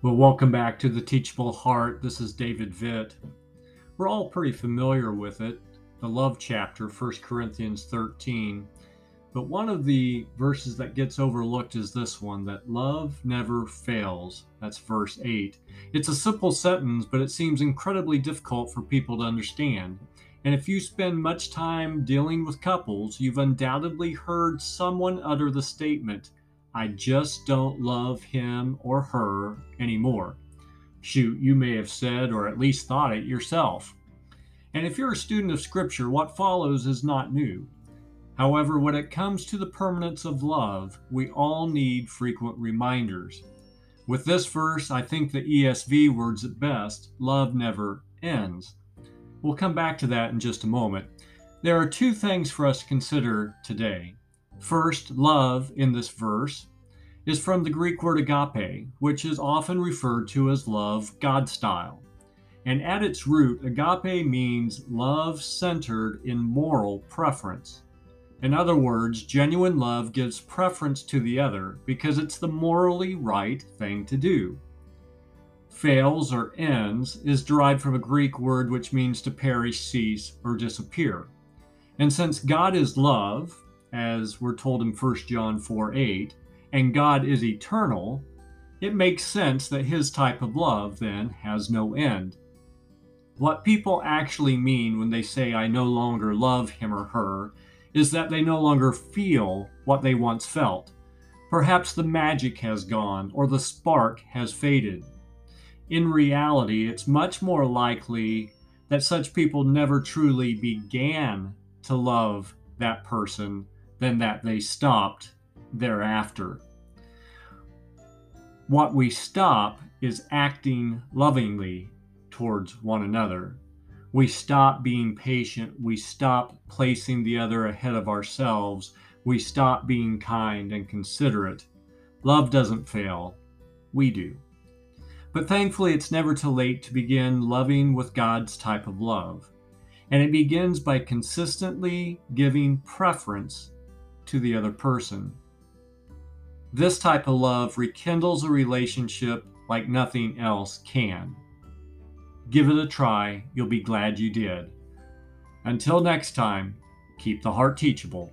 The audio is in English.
Well, welcome back to the Teachable Heart. This is David Vitt. We're all pretty familiar with it, the love chapter, 1 Corinthians 13. But one of the verses that gets overlooked is this one that love never fails. That's verse 8. It's a simple sentence, but it seems incredibly difficult for people to understand. And if you spend much time dealing with couples, you've undoubtedly heard someone utter the statement, I just don't love him or her anymore. Shoot, you may have said or at least thought it yourself. And if you're a student of Scripture, what follows is not new. However, when it comes to the permanence of love, we all need frequent reminders. With this verse, I think the ESV words it best love never ends. We'll come back to that in just a moment. There are two things for us to consider today. First, love in this verse is from the Greek word agape, which is often referred to as love God style. And at its root, agape means love centered in moral preference. In other words, genuine love gives preference to the other because it's the morally right thing to do. Fails or ends is derived from a Greek word which means to perish, cease, or disappear. And since God is love, as we're told in 1 John 4 8, and God is eternal, it makes sense that his type of love then has no end. What people actually mean when they say, I no longer love him or her, is that they no longer feel what they once felt. Perhaps the magic has gone or the spark has faded. In reality, it's much more likely that such people never truly began to love that person than that they stopped thereafter. What we stop is acting lovingly towards one another. We stop being patient. We stop placing the other ahead of ourselves. We stop being kind and considerate. Love doesn't fail. We do. But thankfully, it's never too late to begin loving with God's type of love. And it begins by consistently giving preference to the other person. This type of love rekindles a relationship like nothing else can. Give it a try, you'll be glad you did. Until next time, keep the heart teachable.